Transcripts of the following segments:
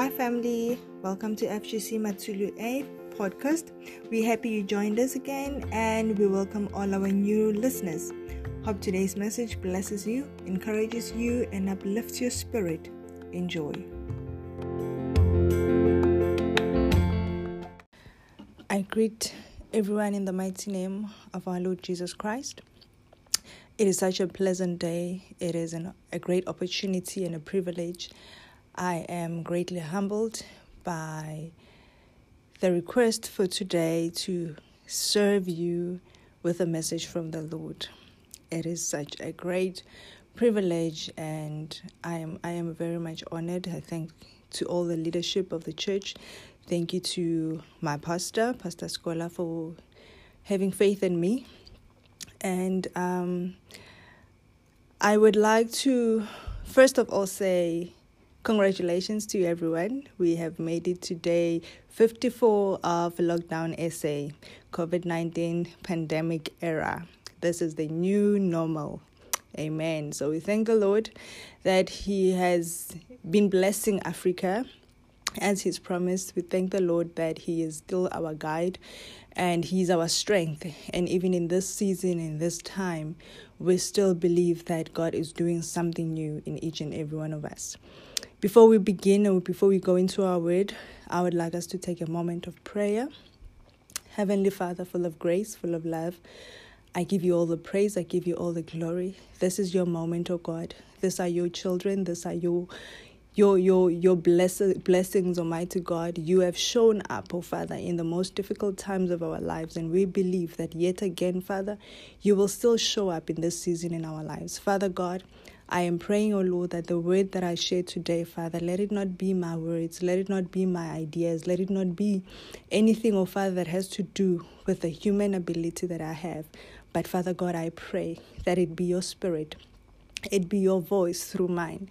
Hi, family. Welcome to FGC Matsulu A podcast. We're happy you joined us again and we welcome all our new listeners. Hope today's message blesses you, encourages you, and uplifts your spirit. Enjoy. I greet everyone in the mighty name of our Lord Jesus Christ. It is such a pleasant day. It is an, a great opportunity and a privilege. I am greatly humbled by the request for today to serve you with a message from the Lord. It is such a great privilege, and I am I am very much honored. I thank to all the leadership of the church. Thank you to my pastor, Pastor Scola, for having faith in me and um, I would like to first of all say congratulations to everyone. We have made it today 54 of lockdown SA, COVID 19 pandemic era. This is the new normal. Amen. So we thank the Lord that He has been blessing Africa as He's promised. We thank the Lord that He is still our guide and He's our strength. And even in this season, in this time, we still believe that God is doing something new in each and every one of us. Before we begin and before we go into our word, I would like us to take a moment of prayer. Heavenly Father, full of grace, full of love, I give you all the praise, I give you all the glory. This is your moment, oh God. These are your children, these are your your your your blessed, blessings almighty god you have shown up oh father in the most difficult times of our lives and we believe that yet again father you will still show up in this season in our lives father god I am praying, O oh Lord, that the word that I share today, Father, let it not be my words, let it not be my ideas, let it not be anything, oh Father, that has to do with the human ability that I have. But Father God, I pray that it be your spirit, it be your voice through mine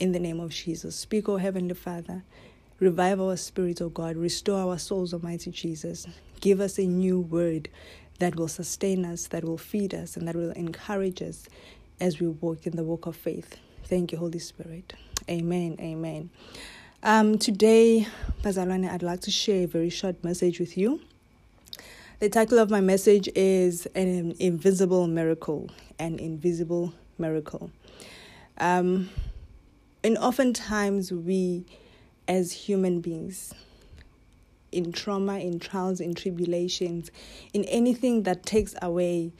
in the name of Jesus. Speak, O Heavenly Father. Revive our spirits, O God. Restore our souls, Almighty Jesus. Give us a new word that will sustain us, that will feed us, and that will encourage us as we walk in the walk of faith. Thank you, Holy Spirit. Amen. Amen. Um, today, Bazalwane, I'd like to share a very short message with you. The title of my message is An Invisible Miracle. An Invisible Miracle. Um, and oftentimes we as human beings in trauma in trials in tribulations in anything that takes away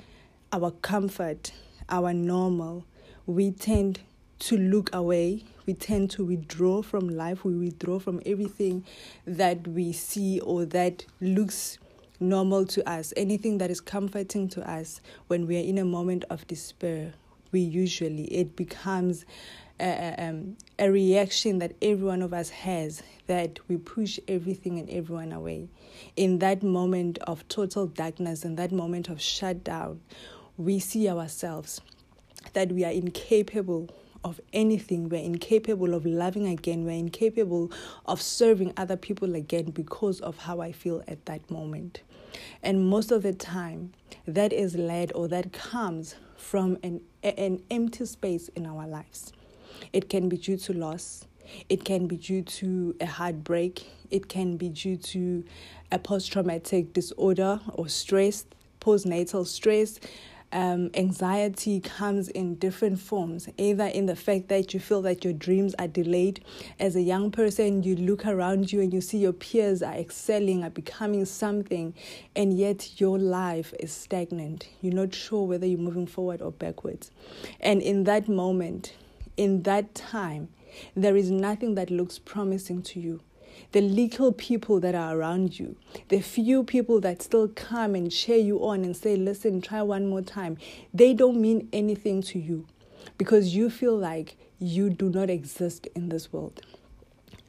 our comfort our normal. We tend to look away. We tend to withdraw from life. We withdraw from everything that we see or that looks normal to us. Anything that is comforting to us when we are in a moment of despair we usually it becomes a, um, a reaction that every one of us has that we push everything and everyone away. In that moment of total darkness, in that moment of shutdown, we see ourselves that we are incapable of anything. We're incapable of loving again. We're incapable of serving other people again because of how I feel at that moment. And most of the time, that is led or that comes from an, an empty space in our lives. It can be due to loss. It can be due to a heartbreak. It can be due to a post traumatic disorder or stress, postnatal stress. Um, anxiety comes in different forms, either in the fact that you feel that your dreams are delayed. As a young person, you look around you and you see your peers are excelling, are becoming something, and yet your life is stagnant. You're not sure whether you're moving forward or backwards. And in that moment, in that time, there is nothing that looks promising to you. The little people that are around you, the few people that still come and cheer you on and say, listen, try one more time, they don't mean anything to you because you feel like you do not exist in this world.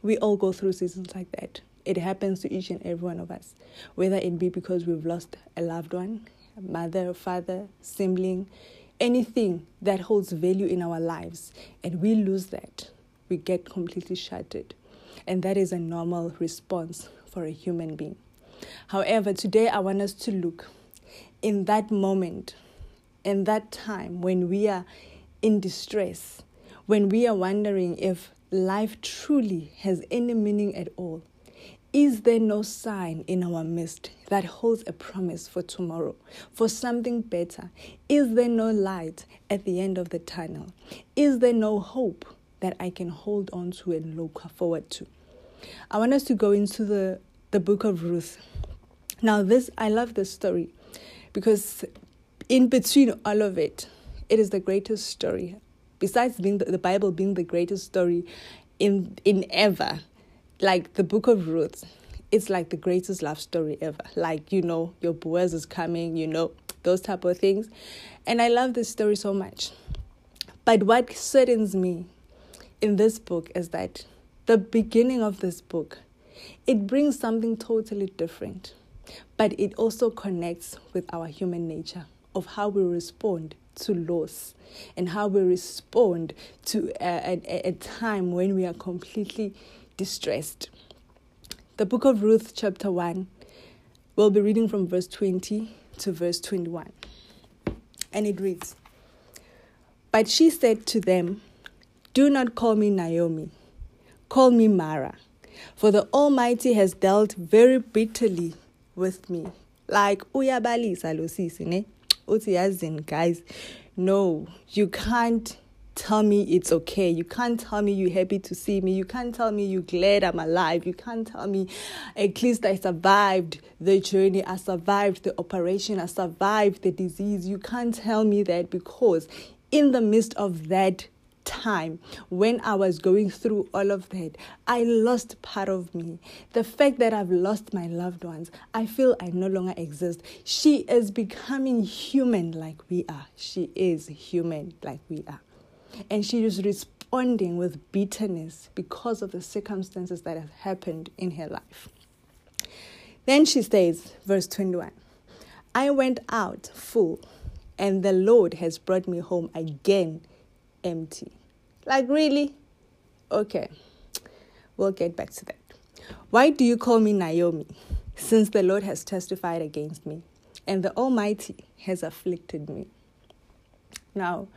We all go through seasons like that. It happens to each and every one of us, whether it be because we've lost a loved one, a mother, father, sibling, anything that holds value in our lives and we lose that, we get completely shattered. And that is a normal response for a human being. However, today I want us to look in that moment, in that time when we are in distress, when we are wondering if life truly has any meaning at all? Is there no sign in our midst that holds a promise for tomorrow, for something better? Is there no light at the end of the tunnel? Is there no hope that I can hold on to and look forward to? I want us to go into the, the book of Ruth. Now, this I love this story because in between all of it, it is the greatest story. Besides being the, the Bible being the greatest story in in ever, like the book of Ruth, it's like the greatest love story ever. Like, you know, your Boaz is coming, you know, those type of things. And I love this story so much. But what saddens me in this book is that the beginning of this book, it brings something totally different. But it also connects with our human nature of how we respond to loss and how we respond to a, a, a time when we are completely distressed. The book of Ruth, chapter 1, we'll be reading from verse 20 to verse 21. And it reads But she said to them, Do not call me Naomi, call me Mara, for the Almighty has dealt very bitterly with me. Like uyabalisa lo sisi ne? Guys. No you can't tell me it's okay. You can't tell me you're happy to see me. You can't tell me you're glad i'm alive. You can't tell me at least i survived the journey. I survived the operation. I survived the disease. You can't tell me that because in the midst of that time when I was going through all of that, I lost part of me. The fact that I've lost my loved ones, I feel I no longer exist. She is becoming human like we are. She is human like we are. And she is responding with bitterness because of the circumstances that have happened in her life. Then she says, verse 21 I went out full, and the Lord has brought me home again empty. Like, really? Okay, we'll get back to that. Why do you call me Naomi, since the Lord has testified against me, and the Almighty has afflicted me? Now,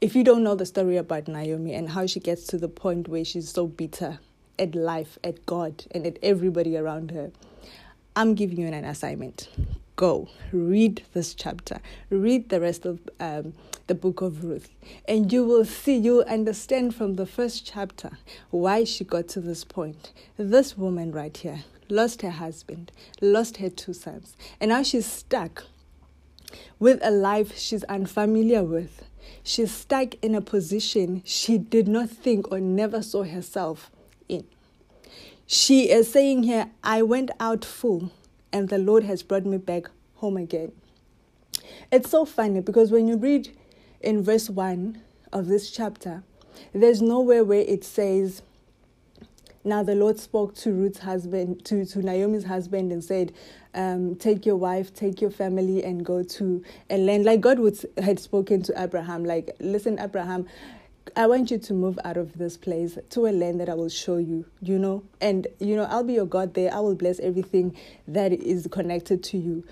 if you don't know the story about Naomi and how she gets to the point where she's so bitter at life, at God, and at everybody around her, I'm giving you an assignment go read this chapter read the rest of um, the book of ruth. And you will see you'll understand from the first chapter why she got to this point. This woman right here lost her husband lost her two sons and now she's stuck with a life she's unfamiliar with. She's stuck in a position she did not think or never saw herself in. She is saying here i went out full and the Lord has brought me back home again. It's so funny because when you read in verse 1 of this chapter, there's nowhere where it says, Now the Lord spoke to Ruth's husband, to, to Naomi's husband, and said, um, Take your wife, take your family, and go to a land. Like God would, had spoken to Abraham, like, Listen, Abraham, I want you to move out of this place to a land that I will show you, you know, and you know, I'll be your God there. I will bless everything that is connected to you.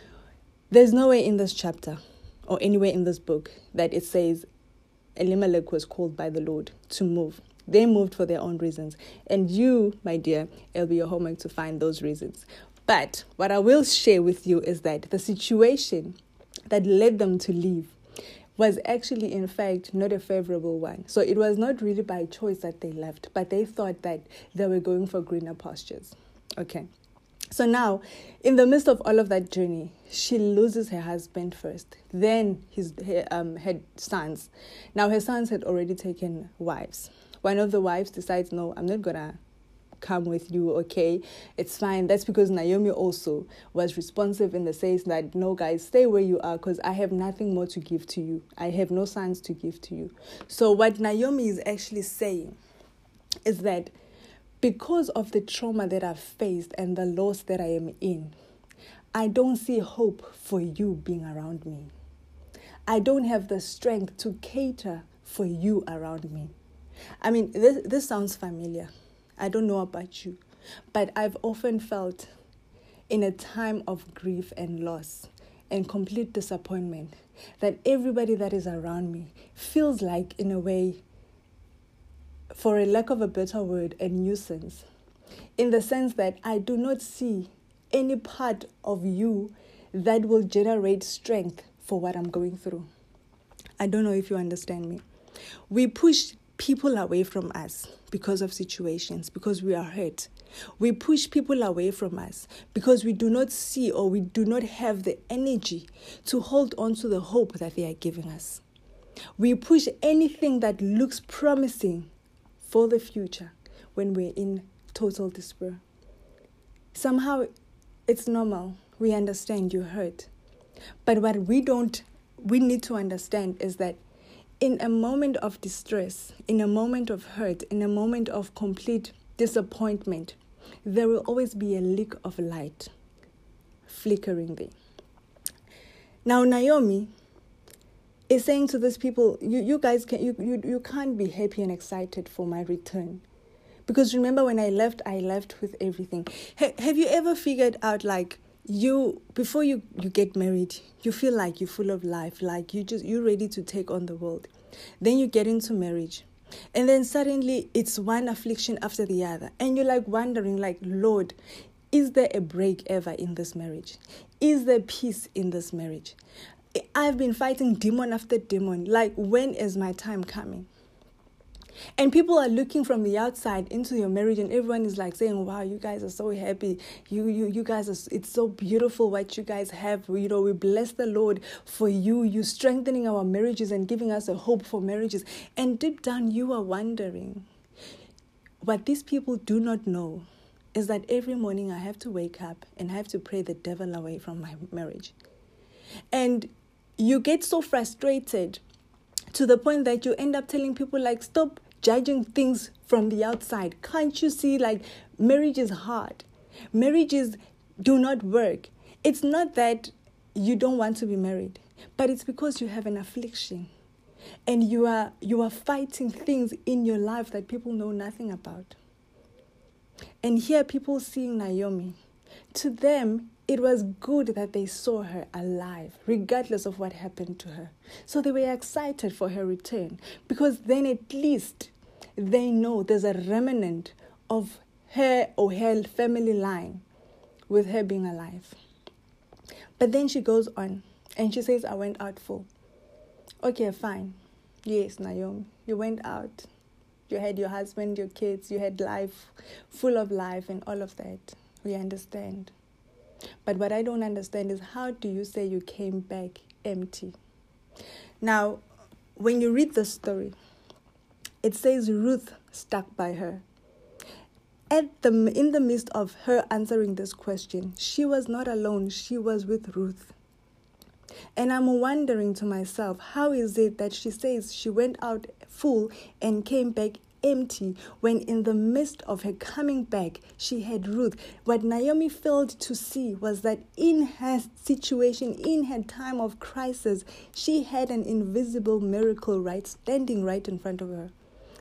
There's no way in this chapter or anywhere in this book that it says Elimelech was called by the Lord to move. They moved for their own reasons. And you, my dear, it'll be your homework to find those reasons. But what I will share with you is that the situation that led them to leave was actually, in fact, not a favorable one. So it was not really by choice that they left, but they thought that they were going for greener pastures. Okay. So now, in the midst of all of that journey, she loses her husband first, then his her, um, her sons. Now, her sons had already taken wives. One of the wives decides, No, I'm not gonna come with you, okay? It's fine. That's because Naomi also was responsive in the sense that, no, guys, stay where you are because I have nothing more to give to you. I have no sons to give to you. So, what Naomi is actually saying is that because of the trauma that I've faced and the loss that I am in, I don't see hope for you being around me. I don't have the strength to cater for you around me. I mean, this, this sounds familiar. I don't know about you, but I've often felt in a time of grief and loss and complete disappointment that everybody that is around me feels like, in a way, for a lack of a better word, a nuisance. In the sense that I do not see any part of you that will generate strength for what I'm going through. I don't know if you understand me. We push people away from us because of situations, because we are hurt. We push people away from us because we do not see or we do not have the energy to hold on to the hope that they are giving us. We push anything that looks promising for the future when we're in total despair. Somehow it's normal. We understand you're hurt. But what we don't, we need to understand is that in a moment of distress, in a moment of hurt, in a moment of complete disappointment, there will always be a leak of light flickering there. Now, Naomi is saying to these people, you, you guys can you, you, you can't be happy and excited for my return. Because remember when I left, I left with everything. Ha- have you ever figured out like you before you you get married you feel like you're full of life like you just you're ready to take on the world. Then you get into marriage. And then suddenly it's one affliction after the other. And you're like wondering like lord is there a break ever in this marriage? Is there peace in this marriage i've been fighting demon after demon like when is my time coming and people are looking from the outside into your marriage, and everyone is like saying, "Wow, you guys are so happy. You, you, you guys are. It's so beautiful what you guys have. You know, we bless the Lord for you. You strengthening our marriages and giving us a hope for marriages. And deep down, you are wondering what these people do not know is that every morning I have to wake up and I have to pray the devil away from my marriage. And you get so frustrated to the point that you end up telling people like stop judging things from the outside. Can't you see, like, marriage is hard? Marriages do not work. It's not that you don't want to be married, but it's because you have an affliction and you are you are fighting things in your life that people know nothing about. And here people seeing Naomi, to them it was good that they saw her alive, regardless of what happened to her. So they were excited for her return because then at least they know there's a remnant of her or her family line with her being alive. But then she goes on and she says, I went out full. Okay, fine. Yes, Naomi, you went out. You had your husband, your kids, you had life full of life and all of that. We understand. But what I don't understand is how do you say you came back empty? Now, when you read the story, it says Ruth stuck by her. At the, in the midst of her answering this question, she was not alone, she was with Ruth. And I'm wondering to myself, how is it that she says she went out full and came back empty when in the midst of her coming back she had Ruth. What Naomi failed to see was that in her situation, in her time of crisis, she had an invisible miracle right standing right in front of her.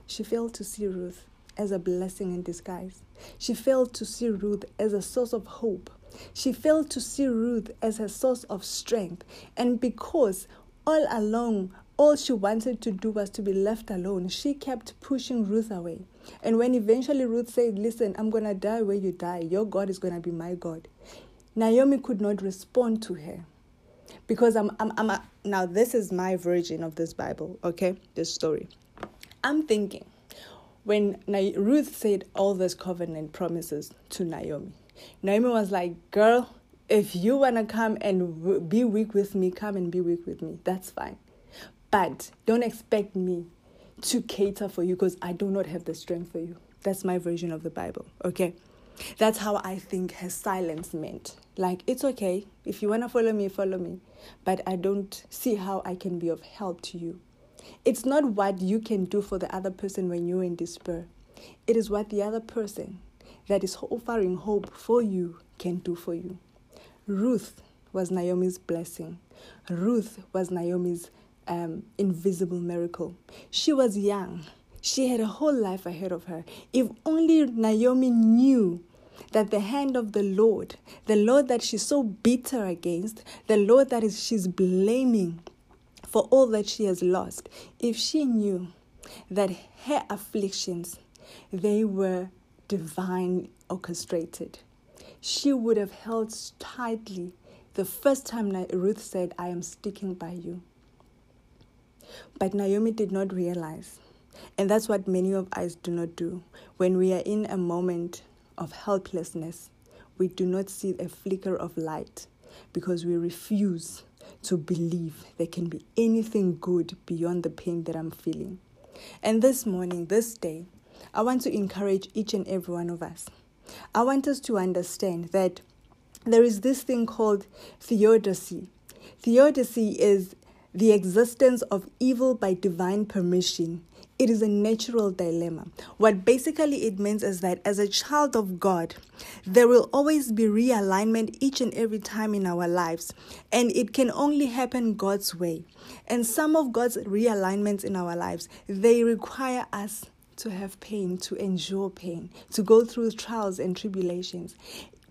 She failed to see Ruth as a blessing in disguise. She failed to see Ruth as a source of hope. She failed to see Ruth as a source of strength. And because all along all she wanted to do was to be left alone. She kept pushing Ruth away. And when eventually Ruth said, Listen, I'm going to die where you die, your God is going to be my God, Naomi could not respond to her. Because I'm, I'm, I'm a, now, this is my version of this Bible, okay? This story. I'm thinking when Na- Ruth said all those covenant promises to Naomi, Naomi was like, Girl, if you want to come and w- be weak with me, come and be weak with me. That's fine. But don't expect me to cater for you because I do not have the strength for you. That's my version of the Bible, okay? That's how I think her silence meant. Like, it's okay. If you want to follow me, follow me. But I don't see how I can be of help to you. It's not what you can do for the other person when you're in despair, it is what the other person that is offering hope for you can do for you. Ruth was Naomi's blessing, Ruth was Naomi's um, invisible miracle. She was young. She had a whole life ahead of her. If only Naomi knew that the hand of the Lord, the Lord that she's so bitter against, the Lord that is she's blaming for all that she has lost, if she knew that her afflictions they were divine orchestrated. She would have held tightly the first time Ruth said, I am sticking by you. But Naomi did not realize. And that's what many of us do not do. When we are in a moment of helplessness, we do not see a flicker of light because we refuse to believe there can be anything good beyond the pain that I'm feeling. And this morning, this day, I want to encourage each and every one of us. I want us to understand that there is this thing called theodicy. Theodicy is the existence of evil by divine permission. It is a natural dilemma. What basically it means is that as a child of God, there will always be realignment each and every time in our lives, and it can only happen God's way. And some of God's realignments in our lives, they require us to have pain, to endure pain, to go through trials and tribulations.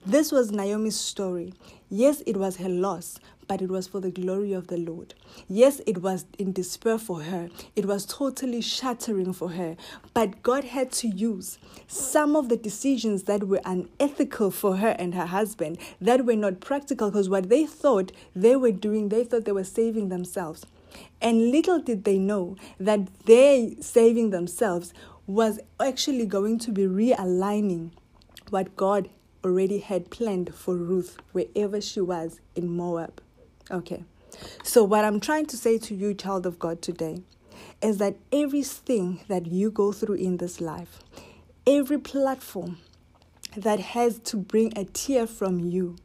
This was Naomi's story. Yes, it was her loss, but it was for the glory of the Lord. Yes, it was in despair for her. It was totally shattering for her. But God had to use some of the decisions that were unethical for her and her husband, that were not practical, because what they thought they were doing, they thought they were saving themselves. And little did they know that they saving themselves was actually going to be realigning what God already had planned for Ruth wherever she was in Moab. Okay. So, what I'm trying to say to you, child of God, today is that everything that you go through in this life, every platform that has to bring a tear from you,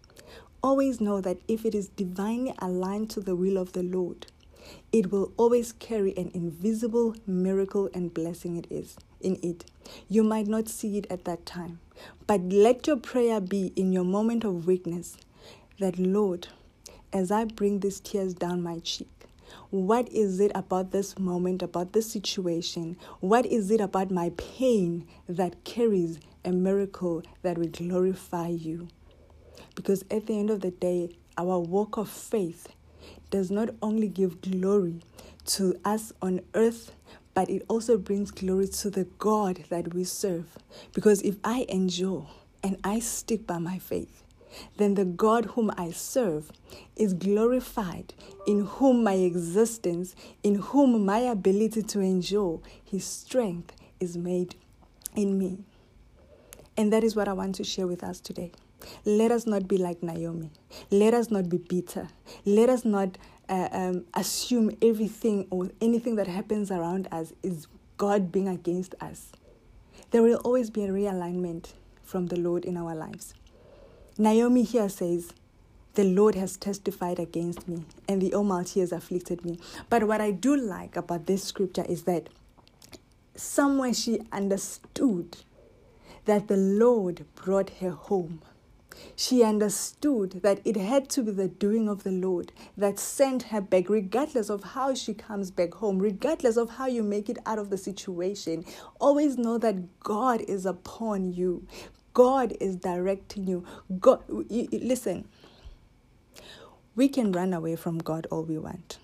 always know that if it is divinely aligned to the will of the Lord, it will always carry an invisible miracle and blessing it is in it. You might not see it at that time, but let your prayer be in your moment of weakness that, Lord, as I bring these tears down my cheek, what is it about this moment, about this situation? What is it about my pain that carries a miracle that will glorify you? Because at the end of the day, our walk of faith does not only give glory to us on earth, but it also brings glory to the God that we serve. Because if I endure and I stick by my faith, then the God whom I serve is glorified, in whom my existence, in whom my ability to endure, his strength is made in me. And that is what I want to share with us today. Let us not be like Naomi. Let us not be bitter. Let us not uh, um, assume everything or anything that happens around us is God being against us. There will always be a realignment from the Lord in our lives. Naomi here says, The Lord has testified against me, and the Almighty has afflicted me. But what I do like about this scripture is that somewhere she understood that the Lord brought her home she understood that it had to be the doing of the Lord that sent her back, regardless of how she comes back home, regardless of how you make it out of the situation. Always know that God is upon you, God is directing you. God, you, listen, we can run away from God all we want.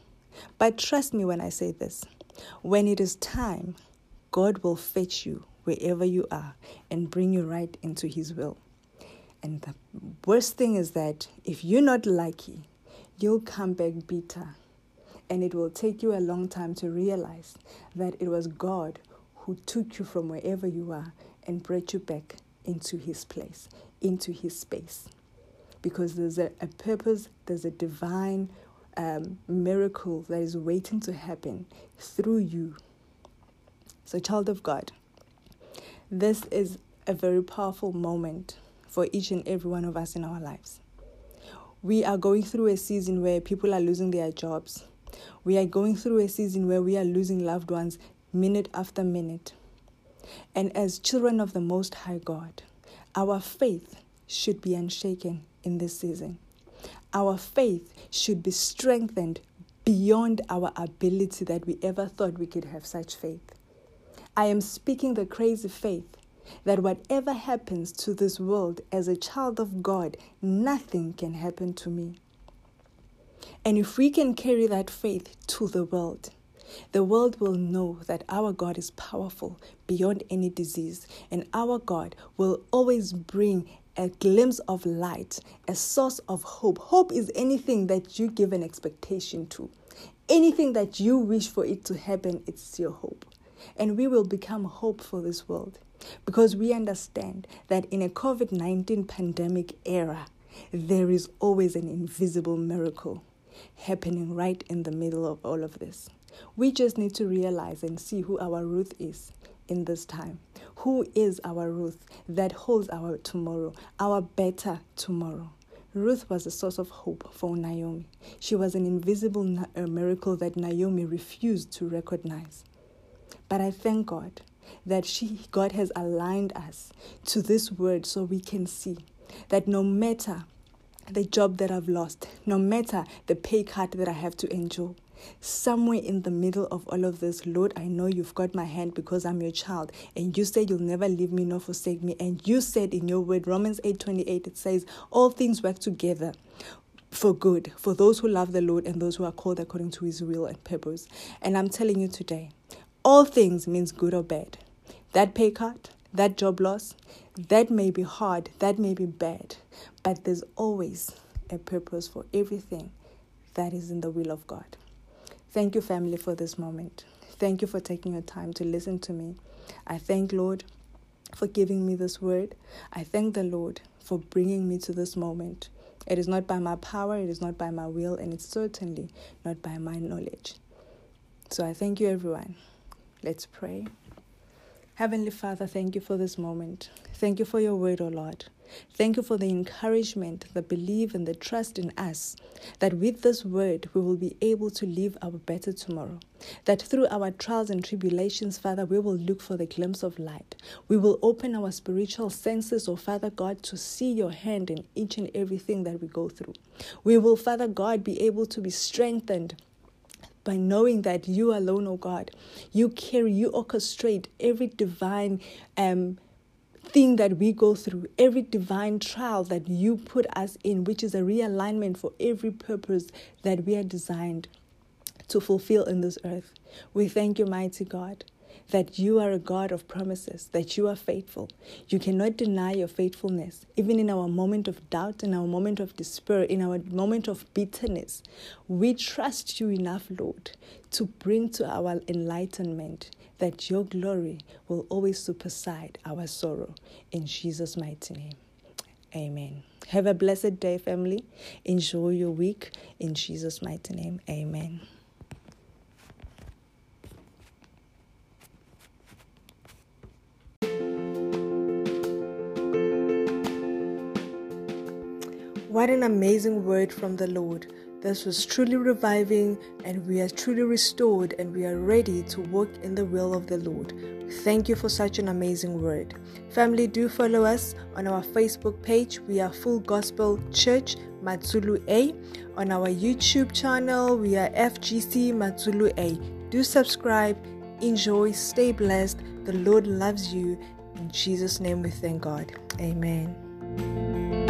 But trust me when I say this when it is time, God will fetch you wherever you are and bring you right into His will. And the worst thing is that if you're not lucky, you'll come back bitter. And it will take you a long time to realize that it was God who took you from wherever you are and brought you back into His place, into His space. Because there's a, a purpose, there's a divine um, miracle that is waiting to happen through you. So, child of God, this is a very powerful moment for each and every one of us in our lives. We are going through a season where people are losing their jobs. We are going through a season where we are losing loved ones minute after minute. And as children of the Most High God, our faith should be unshaken in this season. Our faith should be strengthened beyond our ability that we ever thought we could have such faith. I am speaking the crazy faith that whatever happens to this world as a child of God, nothing can happen to me. And if we can carry that faith to the world, The world will know that our God is powerful beyond any disease, and our God will always bring a glimpse of light, a source of hope. Hope is anything that you give an expectation to. Anything that you wish for it to happen, it's your hope. And we will become hope for this world because we understand that in a COVID 19 pandemic era, there is always an invisible miracle happening right in the middle of all of this. We just need to realize and see who our Ruth is in this time. Who is our Ruth that holds our tomorrow, our better tomorrow? Ruth was a source of hope for Naomi. She was an invisible miracle that Naomi refused to recognize. But I thank God that she, God has aligned us to this word so we can see that no matter the job that I've lost, no matter the pay cut that I have to endure, somewhere in the middle of all of this, Lord, I know you've got my hand because I'm your child, and you said you'll never leave me nor forsake me. And you said in your word, Romans 8 28, it says, All things work together for good for those who love the Lord and those who are called according to his will and purpose. And I'm telling you today, all things means good or bad. That pay cut, that job loss, that may be hard, that may be bad, but there's always a purpose for everything that is in the will of God. Thank you, family, for this moment. Thank you for taking your time to listen to me. I thank Lord for giving me this word. I thank the Lord for bringing me to this moment. It is not by my power, it is not by my will, and it's certainly not by my knowledge. So I thank you, everyone. Let's pray. Heavenly Father, thank you for this moment. Thank you for your word, O oh Lord. Thank you for the encouragement, the belief, and the trust in us that with this word we will be able to live our better tomorrow. That through our trials and tribulations, Father, we will look for the glimpse of light. We will open our spiritual senses, O oh Father God, to see your hand in each and everything that we go through. We will, Father God, be able to be strengthened by knowing that you alone, oh God, you carry, you orchestrate every divine um, thing that we go through, every divine trial that you put us in, which is a realignment for every purpose that we are designed to fulfill in this earth. We thank you, mighty God that you are a God of promises, that you are faithful. You cannot deny your faithfulness, even in our moment of doubt, in our moment of despair, in our moment of bitterness. We trust you enough, Lord, to bring to our enlightenment that your glory will always supersede our sorrow. In Jesus' mighty name. Amen. Have a blessed day, family. Enjoy your week. In Jesus' mighty name. Amen. What an amazing word from the Lord. This was truly reviving, and we are truly restored, and we are ready to walk in the will of the Lord. Thank you for such an amazing word. Family, do follow us on our Facebook page. We are Full Gospel Church Matsulu A. On our YouTube channel, we are FGC Matsulu A. Do subscribe, enjoy, stay blessed. The Lord loves you. In Jesus' name we thank God. Amen.